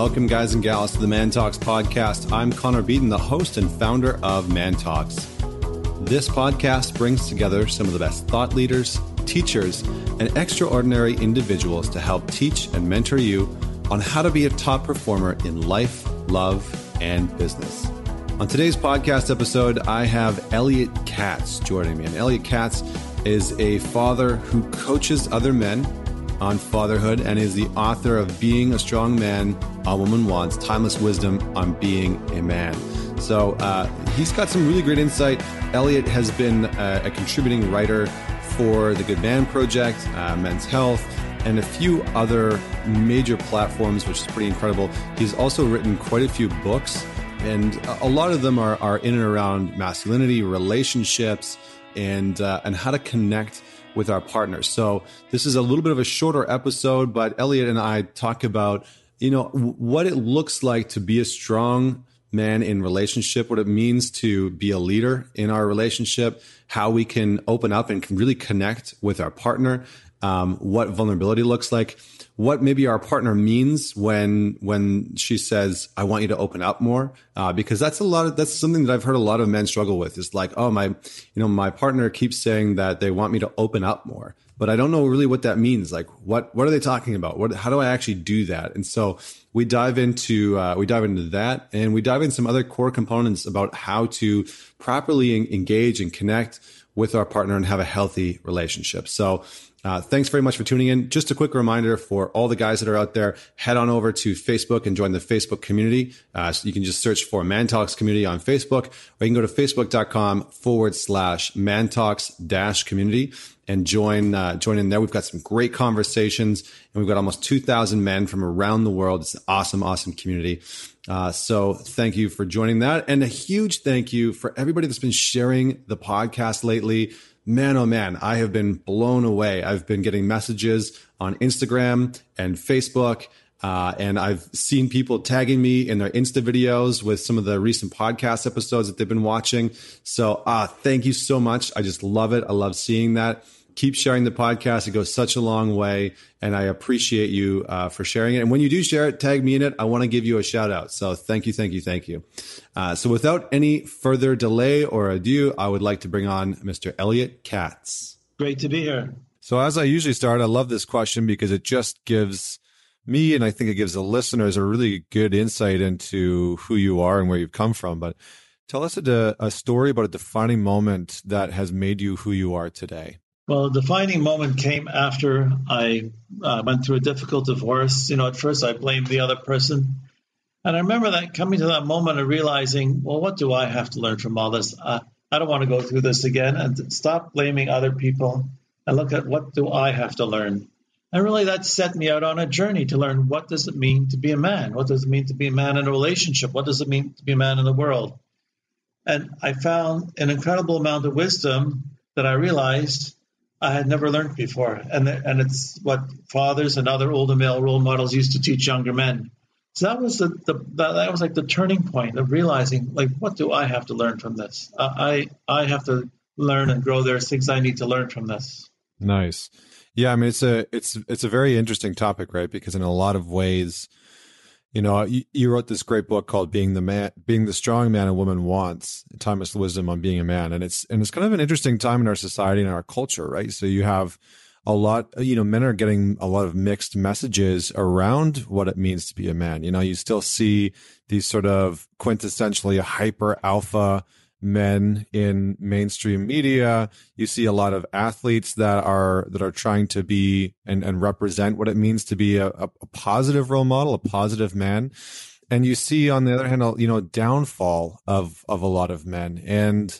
Welcome, guys and gals, to the Man Talks podcast. I'm Connor Beaton, the host and founder of Man Talks. This podcast brings together some of the best thought leaders, teachers, and extraordinary individuals to help teach and mentor you on how to be a top performer in life, love, and business. On today's podcast episode, I have Elliot Katz joining me. And Elliot Katz is a father who coaches other men on fatherhood and is the author of Being a Strong Man a Woman Wants Timeless Wisdom on Being a Man. So uh, he's got some really great insight. Elliot has been a, a contributing writer for the Good Men Project, uh, Men's Health, and a few other major platforms, which is pretty incredible. He's also written quite a few books, and a lot of them are, are in and around masculinity, relationships, and uh, and how to connect with our partners. So this is a little bit of a shorter episode, but Elliot and I talk about you know what it looks like to be a strong man in relationship, what it means to be a leader in our relationship, how we can open up and can really connect with our partner, um, what vulnerability looks like, what maybe our partner means when when she says, "I want you to open up more," uh, because that's a lot of that's something that I've heard a lot of men struggle with. Is like, oh my, you know, my partner keeps saying that they want me to open up more, but I don't know really what that means. Like, what what are they talking about? What how do I actually do that? And so we dive into uh, we dive into that, and we dive in some other core components about how to properly engage and connect with our partner and have a healthy relationship. So uh, thanks very much for tuning in. Just a quick reminder for all the guys that are out there, head on over to Facebook and join the Facebook community. Uh, so you can just search for Man Talks community on Facebook, or you can go to facebook.com forward slash Man Talks dash community and join, uh, join in there. We've got some great conversations and we've got almost 2000 men from around the world. It's an awesome, awesome community. Uh, so thank you for joining that. And a huge thank you for everybody that's been sharing the podcast lately man, oh man, I have been blown away. I've been getting messages on Instagram and Facebook. Uh, and I've seen people tagging me in their Insta videos with some of the recent podcast episodes that they've been watching. So, uh, thank you so much. I just love it. I love seeing that keep sharing the podcast. It goes such a long way. And I appreciate you uh, for sharing it. And when you do share it, tag me in it. I want to give you a shout out. So thank you, thank you, thank you. Uh, so without any further delay or ado, I would like to bring on Mr. Elliot Katz. Great to be here. So as I usually start, I love this question because it just gives me and I think it gives the listeners a really good insight into who you are and where you've come from. But tell us a, a story about a defining moment that has made you who you are today. Well, the defining moment came after I uh, went through a difficult divorce. You know, at first I blamed the other person. And I remember that coming to that moment of realizing, well, what do I have to learn from all this? Uh, I don't want to go through this again and stop blaming other people and look at what do I have to learn. And really that set me out on a journey to learn what does it mean to be a man? What does it mean to be a man in a relationship? What does it mean to be a man in the world? And I found an incredible amount of wisdom that I realized I had never learned before, and and it's what fathers and other older male role models used to teach younger men. So that was the, the that was like the turning point of realizing like what do I have to learn from this? I I have to learn and grow. There's things I need to learn from this. Nice, yeah. I mean, it's a it's it's a very interesting topic, right? Because in a lot of ways, you know, you, you, wrote this great book called "Being the Man, Being the Strong Man a Woman Wants: Timeless Wisdom on Being a Man," and it's and it's kind of an interesting time in our society and our culture, right? So you have a lot, you know, men are getting a lot of mixed messages around what it means to be a man. You know, you still see these sort of quintessentially hyper alpha men in mainstream media. You see a lot of athletes that are that are trying to be and, and represent what it means to be a, a positive role model, a positive man. And you see on the other hand, you know, downfall of of a lot of men. And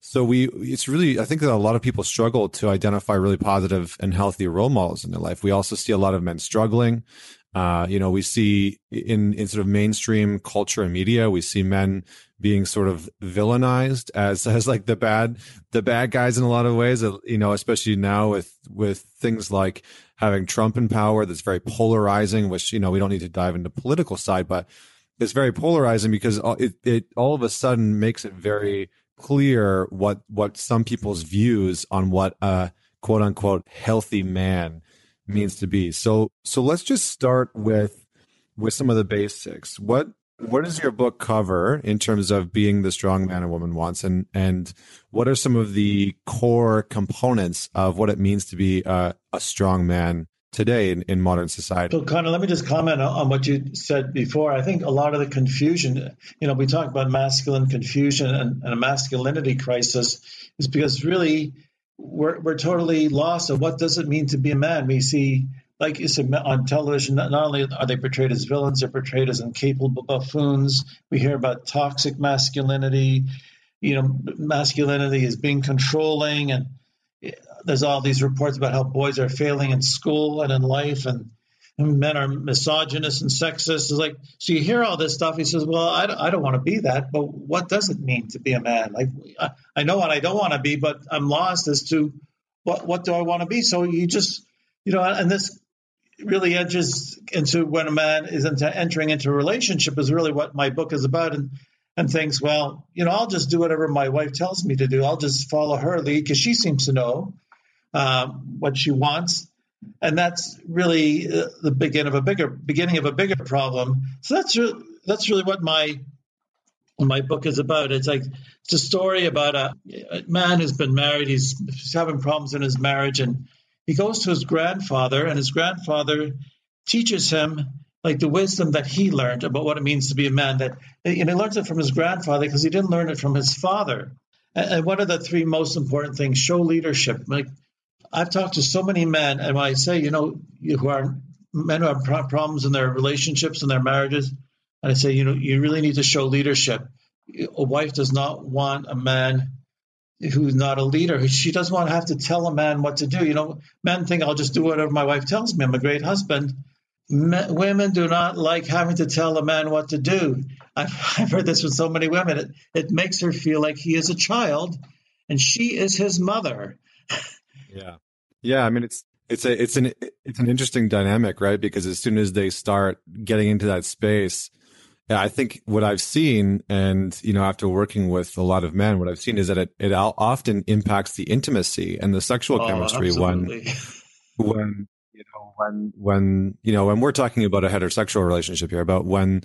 so we it's really I think that a lot of people struggle to identify really positive and healthy role models in their life. We also see a lot of men struggling. Uh, you know, we see in, in sort of mainstream culture and media, we see men being sort of villainized as as like the bad the bad guys in a lot of ways uh, you know especially now with with things like having Trump in power that's very polarizing which you know we don't need to dive into political side but it's very polarizing because it it all of a sudden makes it very clear what what some people's views on what a quote unquote healthy man means to be so so let's just start with with some of the basics. What what does your book cover in terms of being the strong man a woman wants? And and what are some of the core components of what it means to be a, a strong man today in, in modern society? So connor let me just comment on what you said before. I think a lot of the confusion you know we talk about masculine confusion and, and a masculinity crisis is because really we're, we're totally lost of what does it mean to be a man. We see like you said on television, not only are they portrayed as villains, they're portrayed as incapable buffoons. We hear about toxic masculinity. You know, masculinity is being controlling, and eh, there's all these reports about how boys are failing in school and in life, and, and men are misogynist and sexist. It's like so you hear all this stuff. He says, "Well, I I don't want to be that, but what does it mean to be a man? Like I, I know what I don't want to be, but I'm lost as to what what do I want to be." So you just you know, and this really enters into when a man is into entering into a relationship is really what my book is about and and thinks well you know i'll just do whatever my wife tells me to do. I'll just follow her lead because she seems to know um, what she wants. And that's really uh, the beginning of a bigger beginning of a bigger problem. So that's re- that's really what my my book is about. It's like it's a story about a, a man who's been married. He's, he's having problems in his marriage and he goes to his grandfather, and his grandfather teaches him like the wisdom that he learned about what it means to be a man. That and he learns it from his grandfather because he didn't learn it from his father. And one of the three most important things: show leadership. Like I've talked to so many men, and when I say, you know, who are men who have problems in their relationships and their marriages, and I say, you know, you really need to show leadership. A wife does not want a man who's not a leader. She doesn't want to have to tell a man what to do. You know, men think I'll just do whatever my wife tells me. I'm a great husband. Men, women do not like having to tell a man what to do. I've, I've heard this from so many women. It, it makes her feel like he is a child and she is his mother. yeah. Yeah. I mean, it's, it's a, it's an, it's an interesting dynamic, right? Because as soon as they start getting into that space, I think what I've seen, and you know, after working with a lot of men, what I've seen is that it it often impacts the intimacy and the sexual oh, chemistry absolutely. when when you know when when you know when we're talking about a heterosexual relationship here, about when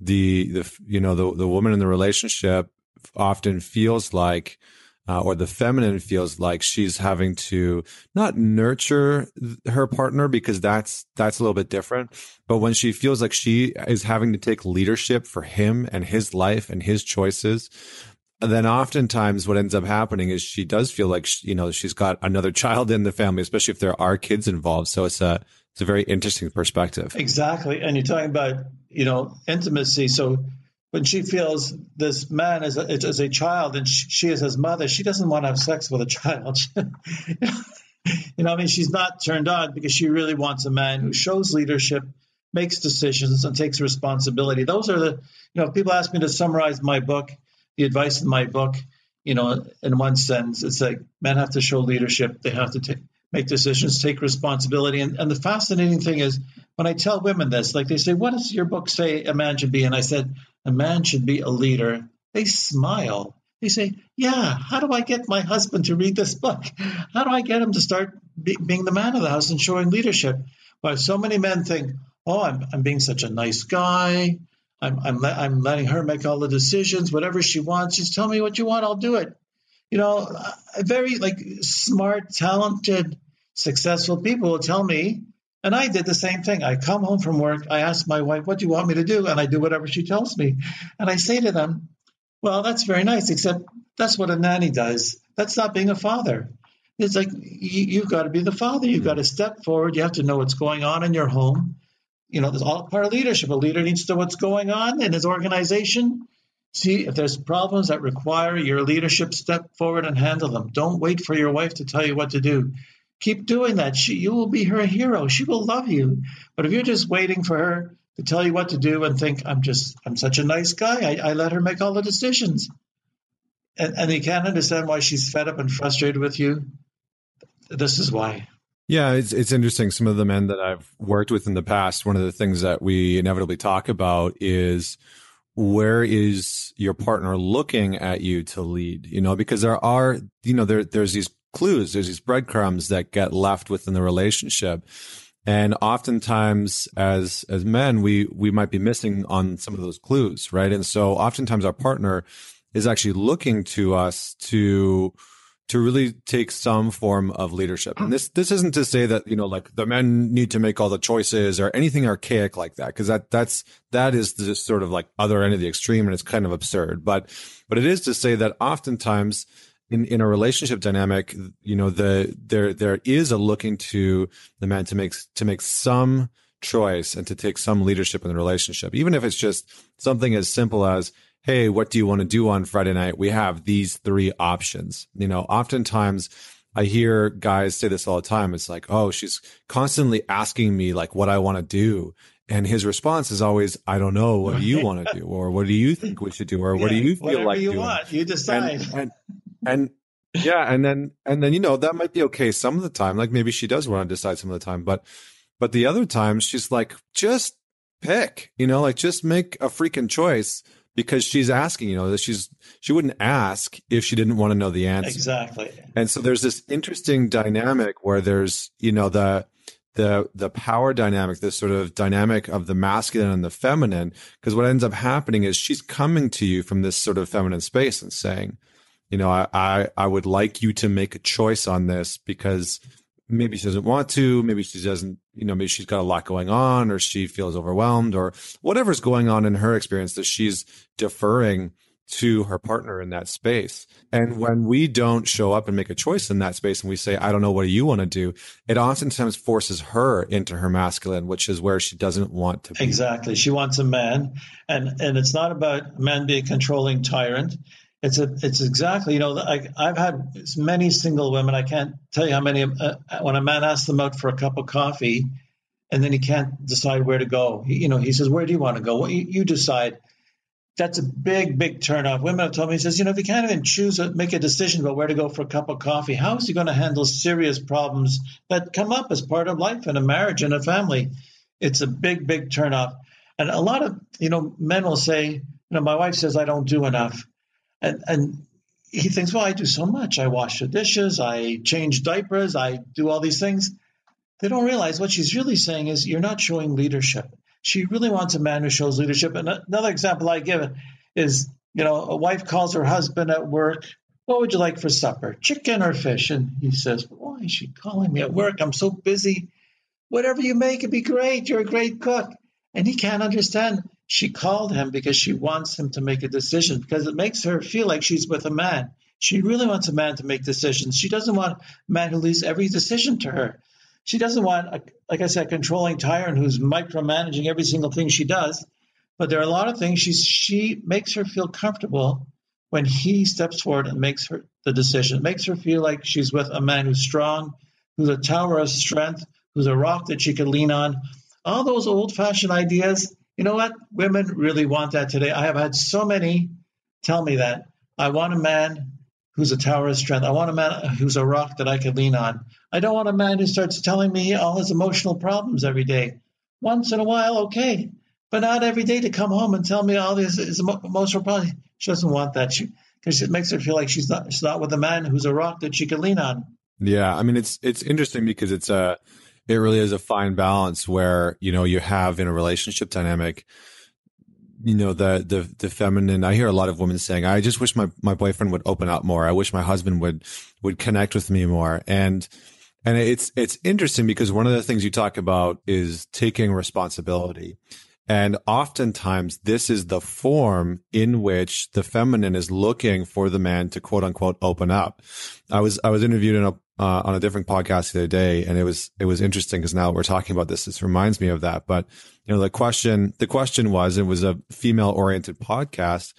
the the you know the the woman in the relationship often feels like uh, or the feminine feels like she's having to not nurture her partner because that's that's a little bit different but when she feels like she is having to take leadership for him and his life and his choices then oftentimes what ends up happening is she does feel like she, you know she's got another child in the family especially if there are kids involved. So it's a it's a very interesting perspective. Exactly. And you're talking about you know intimacy. So when she feels this man is a, is a child and she is his mother, she doesn't want to have sex with a child. you know, I mean, she's not turned on because she really wants a man who shows leadership, makes decisions, and takes responsibility. Those are the, you know, people ask me to summarize my book, the advice in my book, you know, in one sentence, it's like men have to show leadership. They have to take, make decisions, take responsibility. And, and the fascinating thing is when I tell women this, like they say, what does your book say a man should be? And I said, a man should be a leader. They smile. They say, yeah, how do I get my husband to read this book? How do I get him to start be, being the man of the house and showing leadership? But so many men think, oh, I'm, I'm being such a nice guy. I'm, I'm, I'm letting her make all the decisions, whatever she wants. Just tell me what you want, I'll do it. You know, very like smart, talented, successful people will tell me, and I did the same thing. I come home from work, I ask my wife, What do you want me to do? And I do whatever she tells me. And I say to them, Well, that's very nice, except that's what a nanny does. That's not being a father. It's like you, have got to be the father. You've got to step forward. You have to know what's going on in your home. You know, there's all part of leadership. A leader needs to know what's going on in his organization. See if there's problems that require your leadership, step forward and handle them. Don't wait for your wife to tell you what to do. Keep doing that. She, you will be her hero. She will love you. But if you're just waiting for her to tell you what to do and think, I'm just, I'm such a nice guy, I, I let her make all the decisions. And, and you can't understand why she's fed up and frustrated with you. This is why. Yeah, it's it's interesting. Some of the men that I've worked with in the past, one of the things that we inevitably talk about is where is your partner looking at you to lead? You know, because there are, you know, there there's these clues, there's these breadcrumbs that get left within the relationship. And oftentimes as, as men, we, we might be missing on some of those clues, right? And so oftentimes our partner is actually looking to us to, to really take some form of leadership. And this, this isn't to say that, you know, like the men need to make all the choices or anything archaic like that. Cause that, that's, that is just sort of like other end of the extreme and it's kind of absurd. But, but it is to say that oftentimes in, in a relationship dynamic, you know, the, there, there is a looking to the man to make, to make some choice and to take some leadership in the relationship, even if it's just something as simple as, hey, what do you want to do on Friday night? We have these three options. You know, oftentimes I hear guys say this all the time. It's like, oh, she's constantly asking me like what I want to do. And his response is always, I don't know. What do you want to do? Or what do you think we should do? Or what yeah, do you feel like you doing? Want, you decide. And, and, and yeah, and then and then you know that might be okay some of the time. Like maybe she does want to decide some of the time, but but the other times she's like, just pick. You know, like just make a freaking choice because she's asking, you know, that she's she wouldn't ask if she didn't want to know the answer. Exactly. And so there's this interesting dynamic where there's, you know, the the the power dynamic, this sort of dynamic of the masculine and the feminine. Because what ends up happening is she's coming to you from this sort of feminine space and saying, you know, I I, I would like you to make a choice on this because maybe she doesn't want to, maybe she doesn't, you know, maybe she's got a lot going on or she feels overwhelmed or whatever's going on in her experience that she's deferring to her partner in that space. And when we don't show up and make a choice in that space and we say, I don't know, what do you want to do? It oftentimes forces her into her masculine, which is where she doesn't want to be. Exactly. She wants a man. And, and it's not about men being controlling tyrant. It's a, it's exactly, you know, I, I've had many single women. I can't tell you how many, uh, when a man asks them out for a cup of coffee and then he can't decide where to go. He, you know, he says, where do you want to go? Well, you, you decide. That's a big, big turnoff. Women have told me, he says, you know, if he can't even choose, a, make a decision about where to go for a cup of coffee, how is he going to handle serious problems that come up as part of life in a marriage and a family? It's a big, big turnoff. And a lot of, you know, men will say, you know, my wife says I don't do enough. And, and he thinks, well, I do so much. I wash the dishes, I change diapers, I do all these things. They don't realize what she's really saying is you're not showing leadership. She really wants a man who shows leadership. And another example I give is, you know, a wife calls her husband at work, what would you like for supper, chicken or fish? And he says, why is she calling me at work? I'm so busy. Whatever you make, it'd be great. You're a great cook. And he can't understand she called him because she wants him to make a decision because it makes her feel like she's with a man. She really wants a man to make decisions. She doesn't want a man who leaves every decision to her. She doesn't want, a, like I said, a controlling tyrant who's micromanaging every single thing she does. But there are a lot of things she's, she makes her feel comfortable when he steps forward and makes her the decision. It makes her feel like she's with a man who's strong, who's a tower of strength, who's a rock that she can lean on. All those old fashioned ideas, you know what? Women really want that today. I have had so many tell me that. I want a man who's a tower of strength. I want a man who's a rock that I can lean on. I don't want a man who starts telling me all his emotional problems every day. Once in a while, okay, but not every day to come home and tell me all his, his emotional problems. She doesn't want that because it makes her feel like she's not she's not with a man who's a rock that she can lean on. Yeah, I mean it's it's interesting because it's a it really is a fine balance where, you know, you have in a relationship dynamic, you know, the, the, the feminine, I hear a lot of women saying, I just wish my, my boyfriend would open up more. I wish my husband would, would connect with me more. And, and it's, it's interesting because one of the things you talk about is taking responsibility. And oftentimes this is the form in which the feminine is looking for the man to quote unquote open up. I was, I was interviewed in a, uh, on a different podcast the other day, and it was it was interesting because now we're talking about this. This reminds me of that. But you know, the question the question was it was a female oriented podcast,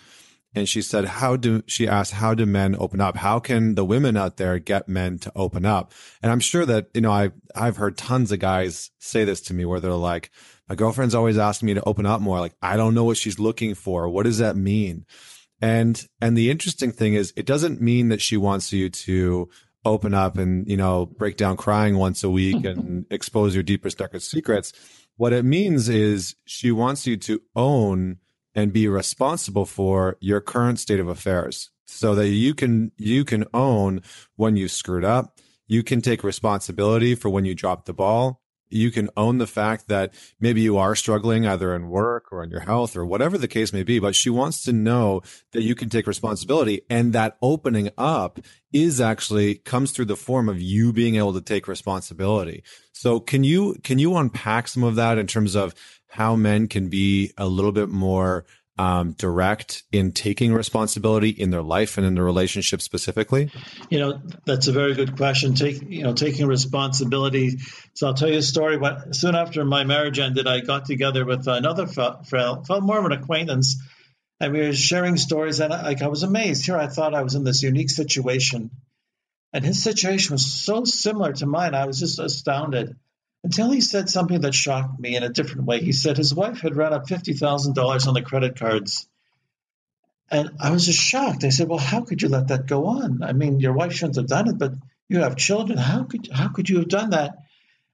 and she said, "How do?" She asked, "How do men open up? How can the women out there get men to open up?" And I'm sure that you know I I've heard tons of guys say this to me where they're like, "My girlfriend's always asking me to open up more. Like I don't know what she's looking for. What does that mean?" And and the interesting thing is, it doesn't mean that she wants you to open up and, you know, break down crying once a week and expose your deepest, darkest secrets. What it means is she wants you to own and be responsible for your current state of affairs so that you can, you can own when you screwed up. You can take responsibility for when you dropped the ball you can own the fact that maybe you are struggling either in work or in your health or whatever the case may be, but she wants to know that you can take responsibility and that opening up is actually comes through the form of you being able to take responsibility. So can you, can you unpack some of that in terms of how men can be a little bit more um, direct in taking responsibility in their life and in their relationship specifically? You know, that's a very good question. Take you know, taking responsibility. So I'll tell you a story. But soon after my marriage ended, I got together with another fellow, felt more of an acquaintance, and we were sharing stories. And like I was amazed. Here, I thought I was in this unique situation, and his situation was so similar to mine. I was just astounded until he said something that shocked me in a different way. He said his wife had run up $50,000 on the credit cards. And I was just shocked. I said, "Well, how could you let that go on? I mean, your wife shouldn't have done it, but you have children. How could how could you have done that?"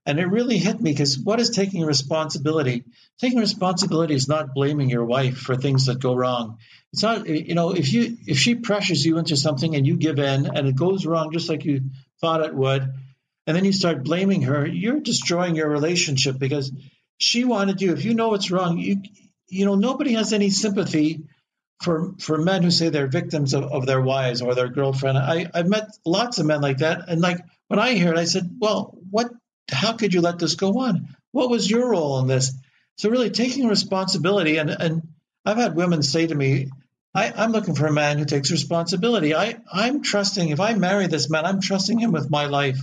And it really hit me because what is taking responsibility? Taking responsibility is not blaming your wife for things that go wrong. It's not, you know, if you if she pressures you into something and you give in and it goes wrong just like you thought it would, and then you start blaming her, you're destroying your relationship because she wanted you. If you know what's wrong, you you know nobody has any sympathy for for men who say they're victims of, of their wives or their girlfriend. I I've met lots of men like that, and like when I hear it, I said, well, what? How could you let this go on? What was your role in this? So really taking responsibility, and and I've had women say to me, I, I'm looking for a man who takes responsibility. I, I'm trusting, if I marry this man, I'm trusting him with my life.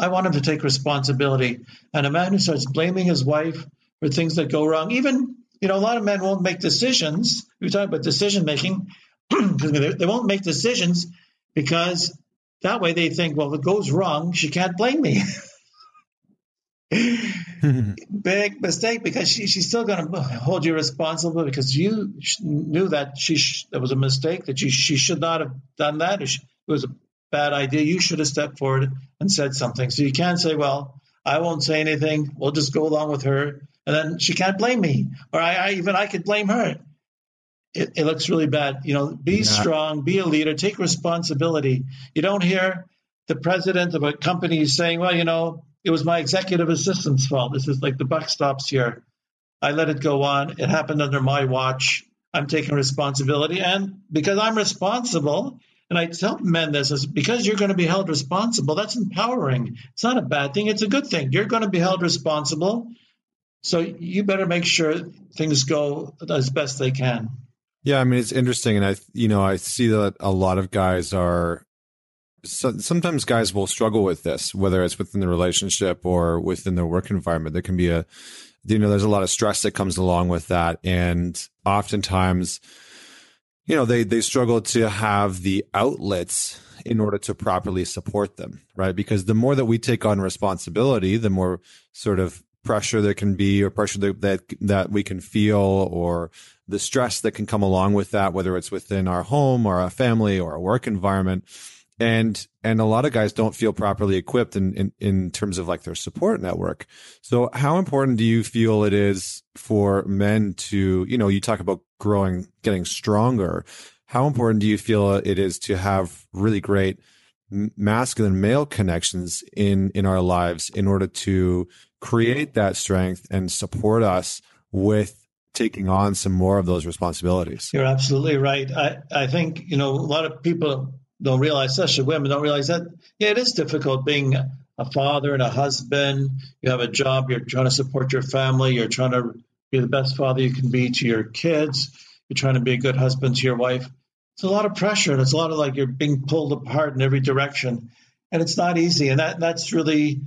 I want him to take responsibility. And a man who starts blaming his wife for things that go wrong, even, you know, a lot of men won't make decisions. We talk about decision making. they won't make decisions because that way they think, well, if it goes wrong, she can't blame me. Big mistake because she, she's still going to hold you responsible because you knew that she sh- that was a mistake that she she should not have done that. It was a bad idea. You should have stepped forward and said something. So you can't say, well, I won't say anything. We'll just go along with her. And then she can't blame me. Or I, I even I could blame her. It, it, looks really bad. You know, be yeah. strong, be a leader, take responsibility. You don't hear the president of a company saying, well, you know, it was my executive assistant's fault. This is like the buck stops here. I let it go on. It happened under my watch. I'm taking responsibility. And because I'm responsible, and I tell men this is because you're going to be held responsible. That's empowering. It's not a bad thing. It's a good thing. You're going to be held responsible. So you better make sure things go as best they can. Yeah, I mean it's interesting, and I you know I see that a lot of guys are. So, sometimes guys will struggle with this, whether it's within the relationship or within their work environment. There can be a, you know, there's a lot of stress that comes along with that, and oftentimes you know, they, they struggle to have the outlets in order to properly support them, right? Because the more that we take on responsibility, the more sort of pressure there can be or pressure that, that, that we can feel or the stress that can come along with that, whether it's within our home or our family or our work environment and and a lot of guys don't feel properly equipped in, in in terms of like their support network so how important do you feel it is for men to you know you talk about growing getting stronger how important do you feel it is to have really great masculine male connections in in our lives in order to create that strength and support us with taking on some more of those responsibilities. You're absolutely right. I, I think, you know, a lot of people don't realize, especially women, don't realize that, yeah, it is difficult being a father and a husband. You have a job, you're trying to support your family, you're trying to be the best father you can be to your kids, you're trying to be a good husband to your wife. It's a lot of pressure and it's a lot of like you're being pulled apart in every direction. And it's not easy. And that that's really,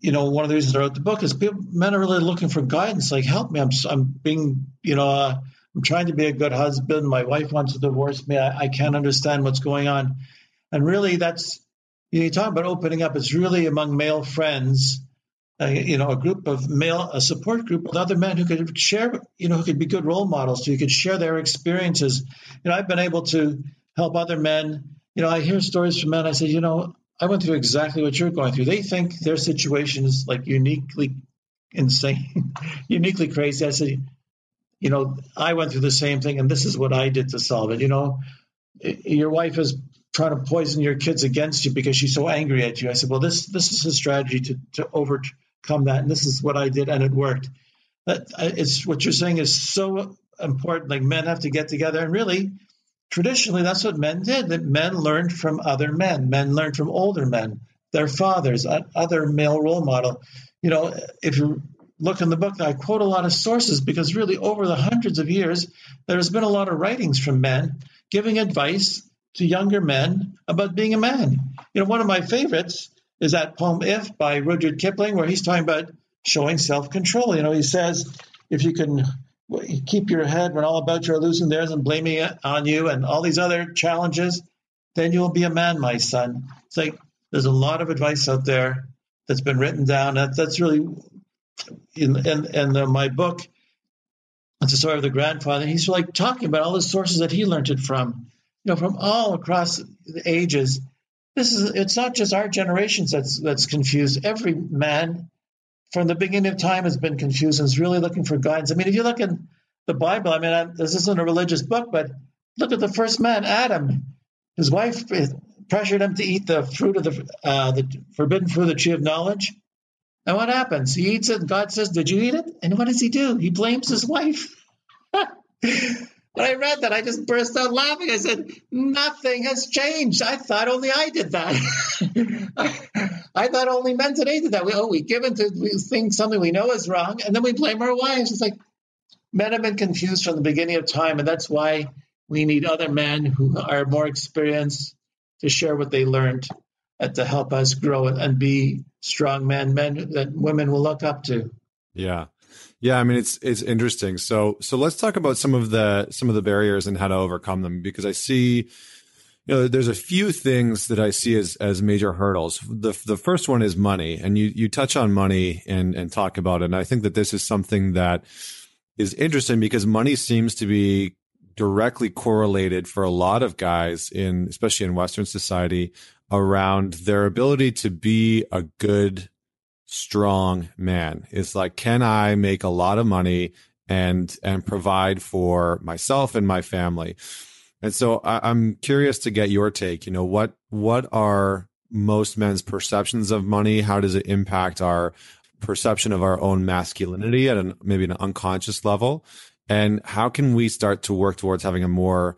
you know, one of the reasons I wrote the book is people, men are really looking for guidance. Like, help me. I'm, I'm being, you know, uh, I'm trying to be a good husband. My wife wants to divorce me. I, I can't understand what's going on. And really, that's, you, know, talk about opening up, it's really among male friends, uh, you know, a group of male, a support group with other men who could share, you know, who could be good role models, so you could share their experiences. You know, I've been able to help other men. You know, I hear stories from men. I say, you know, I went through exactly what you're going through. They think their situation is like uniquely insane, uniquely crazy. I say, you know, I went through the same thing, and this is what I did to solve it. You know, your wife is trying to poison your kids against you because she's so angry at you. I said, well, this this is a strategy to to overcome that. And this is what I did, and it worked. That it's what you're saying is so important. Like men have to get together, and really, traditionally, that's what men did. That men learned from other men. Men learned from older men, their fathers, other male role model. You know, if you look in the book, I quote a lot of sources because really, over the hundreds of years, there's been a lot of writings from men giving advice to younger men about being a man. You know, one of my favorites is that poem If by Rudyard Kipling, where he's talking about showing self control. You know, he says, if you can keep your head when all about you are losing theirs and blaming it on you and all these other challenges, then you'll be a man, my son. It's like there's a lot of advice out there that's been written down. That, that's really in in, in uh, my book. It's the story of the grandfather. He's like talking about all the sources that he learned it from, you know, from all across the ages. This is it's not just our generations that's that's confused. Every man from the beginning of time has been confused and is really looking for guidance. I mean, if you look in the Bible, I mean, I, this isn't a religious book, but look at the first man, Adam. His wife pressured him to eat the fruit of the uh, the forbidden fruit of the tree of knowledge. And what happens? He eats it, God says, Did you eat it? And what does he do? He blames his wife. when I read that, I just burst out laughing. I said, Nothing has changed. I thought only I did that. I thought only men today did that. We, oh, we give into we think something we know is wrong, and then we blame our wives. It's like men have been confused from the beginning of time, and that's why we need other men who are more experienced to share what they learned Uh, to help us grow and be strong men, men that women will look up to. Yeah. Yeah, I mean it's it's interesting. So so let's talk about some of the some of the barriers and how to overcome them because I see you know there's a few things that I see as as major hurdles. The the first one is money and you you touch on money and and talk about it and I think that this is something that is interesting because money seems to be directly correlated for a lot of guys in especially in western society around their ability to be a good strong man. It's like can i make a lot of money and and provide for myself and my family? And so I, i'm curious to get your take. You know what what are most men's perceptions of money? How does it impact our perception of our own masculinity at an maybe an unconscious level? And how can we start to work towards having a more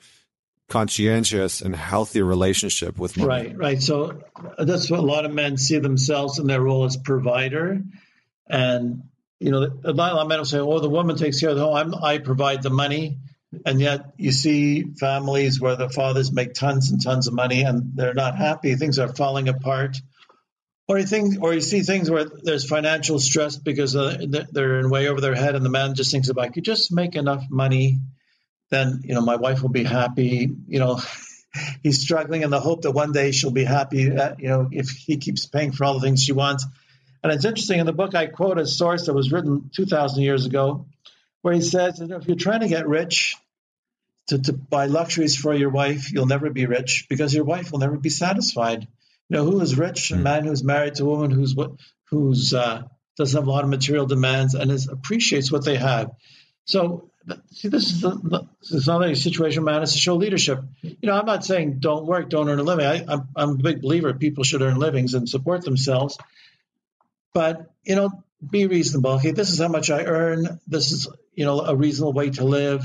conscientious and healthy relationship with money. Right, right. So that's what a lot of men see themselves in their role as provider. And, you know, a lot of men will say, oh, the woman takes care of the home, I'm, I provide the money. And yet you see families where the fathers make tons and tons of money and they're not happy. Things are falling apart. Or you think, or you see things where there's financial stress because uh, they're in way over their head, and the man just thinks about, you just make enough money then you know my wife will be happy. You know, he's struggling in the hope that one day she'll be happy. That, you know, if he keeps paying for all the things she wants. And it's interesting in the book I quote a source that was written two thousand years ago, where he says that if you're trying to get rich. To, to buy luxuries for your wife, you'll never be rich because your wife will never be satisfied. You know who is rich? A hmm. man who's married to a woman who's who's uh, doesn't have a lot of material demands and is appreciates what they have. So see, this is, the, this is not a situation man. It's to show leadership. You know, I'm not saying don't work, don't earn a living. I, I'm, I'm a big believer people should earn livings and support themselves. But, you know, be reasonable. Okay, this is how much I earn. This is, you know, a reasonable way to live.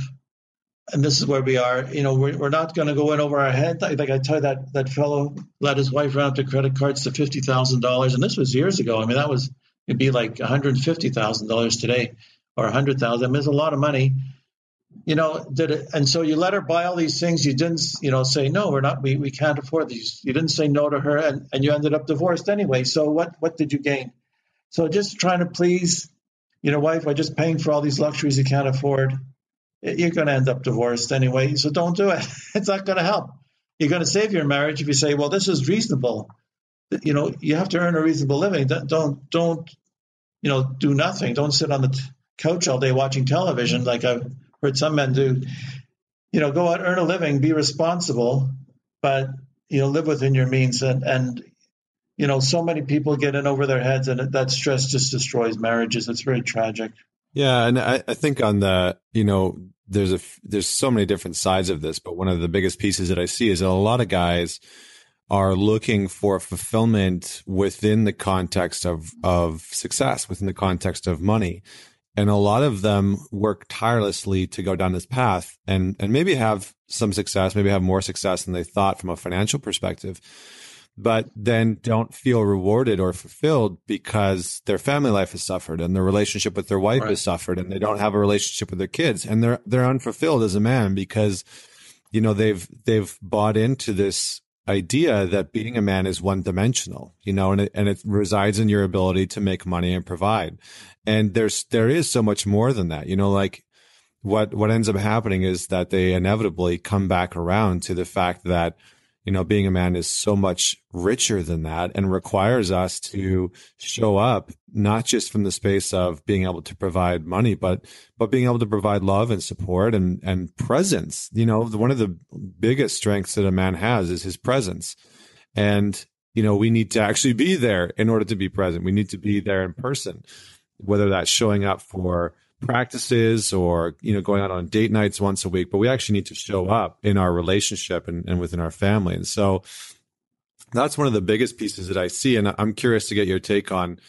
And this is where we are. You know, we're, we're not going to go in over our head. Like, I tell that, that fellow let his wife run up the credit cards to $50,000. And this was years ago. I mean, that was, it'd be like $150,000 today or a hundred thousand. It's a lot of money. You know, did it, and so you let her buy all these things. You didn't, you know, say no, we're not, we, we can't afford these. You didn't say no to her, and, and you ended up divorced anyway. So what what did you gain? So just trying to please your wife by just paying for all these luxuries you can't afford, you're going to end up divorced anyway. So don't do it. It's not going to help. You're going to save your marriage if you say, well, this is reasonable. You know, you have to earn a reasonable living. Don't don't you know do nothing. Don't sit on the couch all day watching television, like I've heard some men do. You know, go out, earn a living, be responsible, but you know, live within your means. And and you know, so many people get in over their heads, and that stress just destroys marriages. It's very tragic. Yeah, and I, I think on the you know, there's a there's so many different sides of this, but one of the biggest pieces that I see is that a lot of guys are looking for fulfillment within the context of, of success, within the context of money. And a lot of them work tirelessly to go down this path and, and maybe have some success, maybe have more success than they thought from a financial perspective, but then don't feel rewarded or fulfilled because their family life has suffered and their relationship with their wife right. has suffered and they don't have a relationship with their kids and they're, they're unfulfilled as a man because, you know, they've, they've bought into this idea that being a man is one dimensional, you know, and it, and it resides in your ability to make money and provide. And there's, there is so much more than that, you know, like what, what ends up happening is that they inevitably come back around to the fact that you know, being a man is so much richer than that and requires us to show up not just from the space of being able to provide money, but but being able to provide love and support and and presence. You know, one of the biggest strengths that a man has is his presence. And you know, we need to actually be there in order to be present. We need to be there in person, whether that's showing up for practices or you know going out on date nights once a week but we actually need to show up in our relationship and, and within our family. And so that's one of the biggest pieces that i see. And i'm curious to get your take on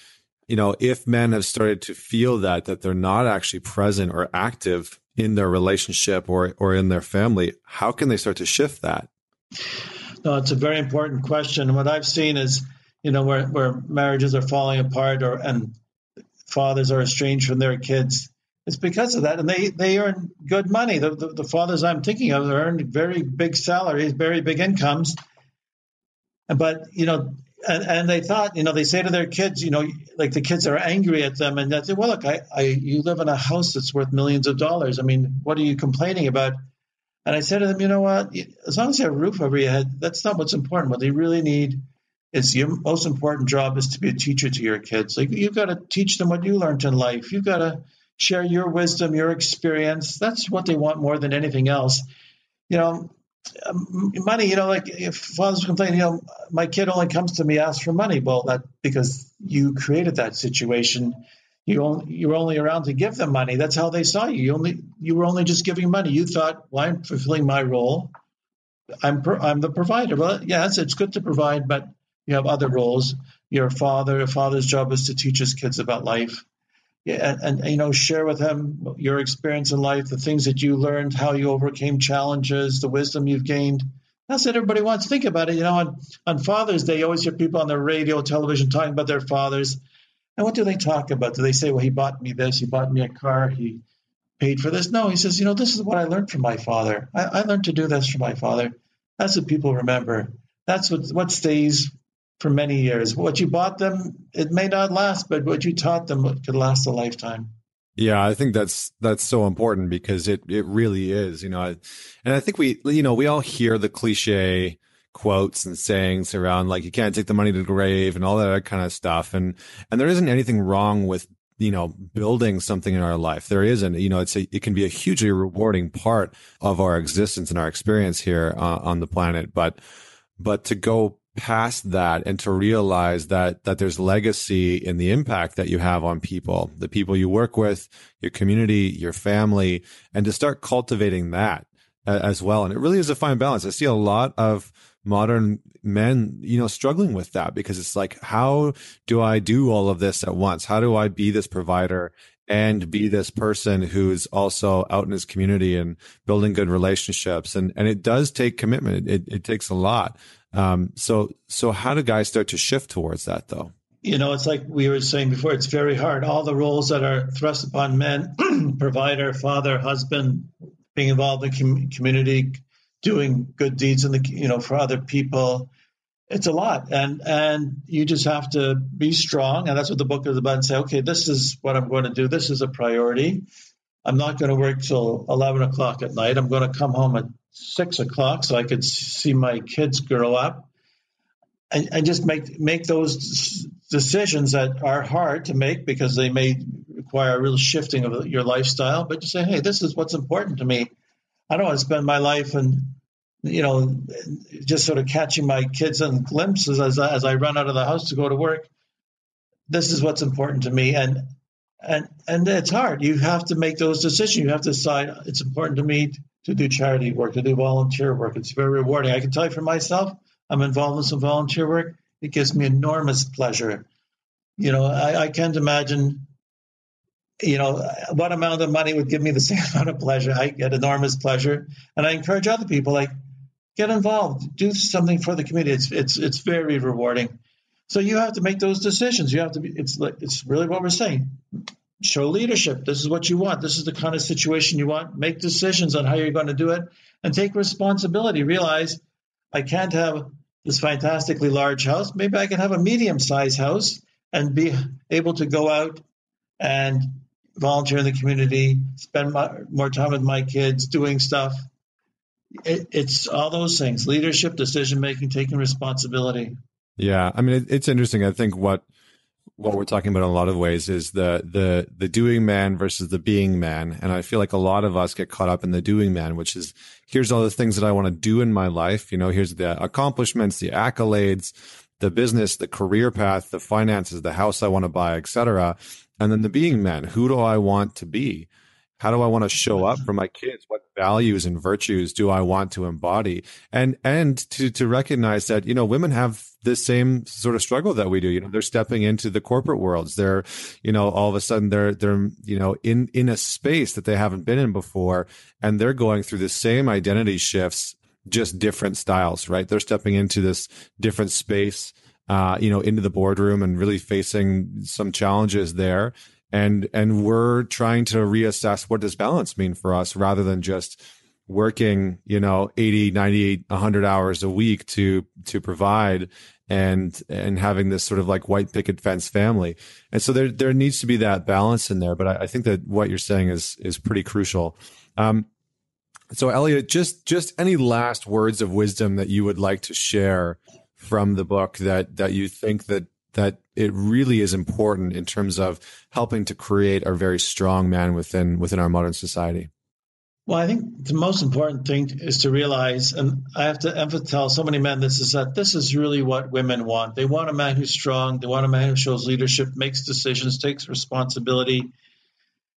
you know if men have started to feel that that they're not actually present or active in their relationship or or in their family how can they start to shift that? No it's a very important question. What i've seen is you know where where marriages are falling apart or and fathers are estranged from their kids it's because of that, and they they earn good money. The, the, the fathers I'm thinking of earn very big salaries, very big incomes. But you know, and, and they thought, you know, they say to their kids, you know, like the kids are angry at them, and they say, well, look, I, I you live in a house that's worth millions of dollars. I mean, what are you complaining about? And I said to them, you know what? As long as you have a roof over your head, that's not what's important. What they really need is your most important job is to be a teacher to your kids. Like you've got to teach them what you learned in life. You've got to share your wisdom, your experience. That's what they want more than anything else. You know, um, money. You know, like if fathers complain, you know, my kid only comes to me asks for money. Well, that because you created that situation. You only you were only around to give them money. That's how they saw you. You only you were only just giving money. You thought, well, I'm fulfilling my role. I'm I'm the provider. Well, yes, it's good to provide, but you have other roles. Your father, a father's job is to teach his kids about life and, and, you know share with him your experience in life the things that you learned how you overcame challenges the wisdom you've gained. That's what everybody wants. Think about it you know on, on father's day you always hear people on the radio television talking about their fathers. And what do they talk about? Do they say well he bought me this he bought me a car he paid for this? No he says you know this is what i learned from my father. I, I learned to do this from my father. That's what people remember. That's what what stays for many years. What you bought them, it may not last, but what you taught them could last a lifetime. Yeah, I think that's that's so important because it it really is, you know. And I think we you know, we all hear the cliche quotes and sayings around like you can't take the money to the grave and all that kind of stuff and and there isn't anything wrong with you know building something in our life there isn't you know it's a, it can be a hugely rewarding part of our existence and our experience here uh, on the planet but but to go past that and to realize that that there's legacy in the impact that you have on people, the people you work with, your community, your family, and to start cultivating that as well. And it really is a fine balance. I see a lot of modern men, you know, struggling with that because it's like, how do I do all of this at once? How do I be this provider and be this person who's also out in his community and building good relationships? And, and it does take commitment. It, it takes a lot. Um, so, so how do guys start to shift towards that though? You know, it's like we were saying before, it's very hard. All the roles that are thrust upon men, provider, father, husband, being involved in com- community, doing good deeds in the, you know, for other people. It's a lot. And, and you just have to be strong. And that's what the book is about and say, okay, this is what I'm going to do. This is a priority. I'm not going to work till 11 o'clock at night. I'm going to come home at six o'clock so I could see my kids grow up. And, and just make make those decisions that are hard to make because they may require a real shifting of your lifestyle. But you say, hey, this is what's important to me. I don't want to spend my life and you know just sort of catching my kids in glimpses as as I run out of the house to go to work. This is what's important to me, and and and it's hard. You have to make those decisions. You have to decide it's important to me to do charity work, to do volunteer work. It's very rewarding. I can tell you for myself, I'm involved in some volunteer work, it gives me enormous pleasure. You know, I, I can't imagine, you know, what amount of money would give me the same amount of pleasure. I get enormous pleasure, and I encourage other people like get involved, do something for the community. It's it's it's very rewarding. So you have to make those decisions. You have to be. It's like it's really what we're saying. Show leadership. This is what you want. This is the kind of situation you want. Make decisions on how you're going to do it, and take responsibility. Realize I can't have this fantastically large house. Maybe I can have a medium-sized house and be able to go out and volunteer in the community, spend my, more time with my kids, doing stuff. It, it's all those things: leadership, decision making, taking responsibility. Yeah, I mean, it, it's interesting. I think what what we're talking about in a lot of ways is the the the doing man versus the being man, and I feel like a lot of us get caught up in the doing man, which is here's all the things that I want to do in my life. You know, here's the accomplishments, the accolades, the business, the career path, the finances, the house I want to buy, etc. And then the being man, who do I want to be? How do I want to show up for my kids? What values and virtues do I want to embody? And and to to recognize that you know women have the same sort of struggle that we do. You know, they're stepping into the corporate worlds. They're you know all of a sudden they're they're you know in in a space that they haven't been in before, and they're going through the same identity shifts, just different styles. Right? They're stepping into this different space. Uh, you know, into the boardroom and really facing some challenges there and and we're trying to reassess what does balance mean for us rather than just working you know 80 90 100 hours a week to to provide and and having this sort of like white picket fence family. And so there there needs to be that balance in there but i, I think that what you're saying is is pretty crucial. Um so Elliott just just any last words of wisdom that you would like to share from the book that that you think that that it really is important in terms of helping to create a very strong man within within our modern society? Well, I think the most important thing is to realize, and I have to emphasize so many men this is that this is really what women want. They want a man who's strong. They want a man who shows leadership, makes decisions, takes responsibility.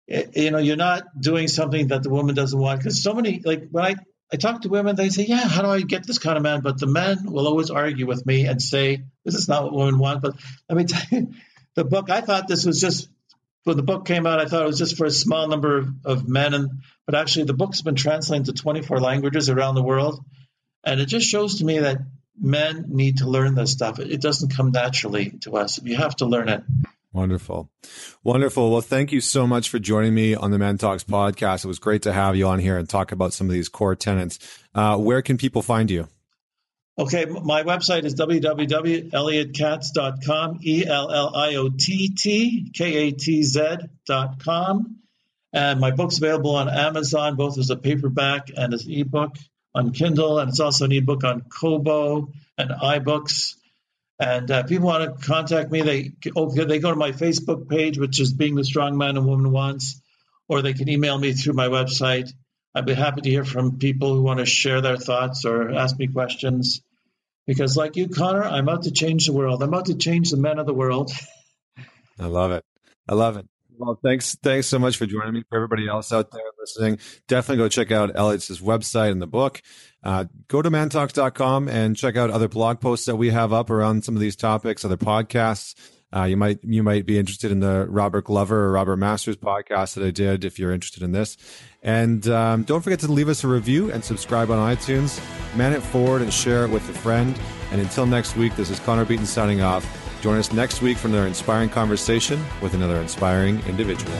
You know, you're not doing something that the woman doesn't want because so many like when I I talk to women, they say, Yeah, how do I get this kind of man? But the men will always argue with me and say, This is not what women want. But let me tell you, the book, I thought this was just, when the book came out, I thought it was just for a small number of, of men. And But actually, the book's been translated to 24 languages around the world. And it just shows to me that men need to learn this stuff. It doesn't come naturally to us. You have to learn it. Wonderful. Wonderful. Well, thank you so much for joining me on the ManTalks podcast. It was great to have you on here and talk about some of these core tenants. Uh, where can people find you? Okay, my website is www.elliottkatz.com, E L L I O T T K A T Z.com. And my book's available on Amazon, both as a paperback and as an ebook on Kindle. And it's also an ebook on Kobo and iBooks. And uh, people want to contact me. They okay, they go to my Facebook page, which is Being the Strong Man a Woman Wants, or they can email me through my website. I'd be happy to hear from people who want to share their thoughts or ask me questions. Because, like you, Connor, I'm out to change the world. I'm out to change the men of the world. I love it. I love it. Well, thanks. Thanks so much for joining me. For everybody else out there listening, definitely go check out Elliott's website and the book. Uh, go to mantalks.com and check out other blog posts that we have up around some of these topics, other podcasts. Uh, you might you might be interested in the Robert Glover or Robert Masters podcast that I did if you're interested in this. And um, don't forget to leave us a review and subscribe on iTunes. Man it forward and share it with a friend. And until next week, this is Connor Beaton signing off. Join us next week for another inspiring conversation with another inspiring individual.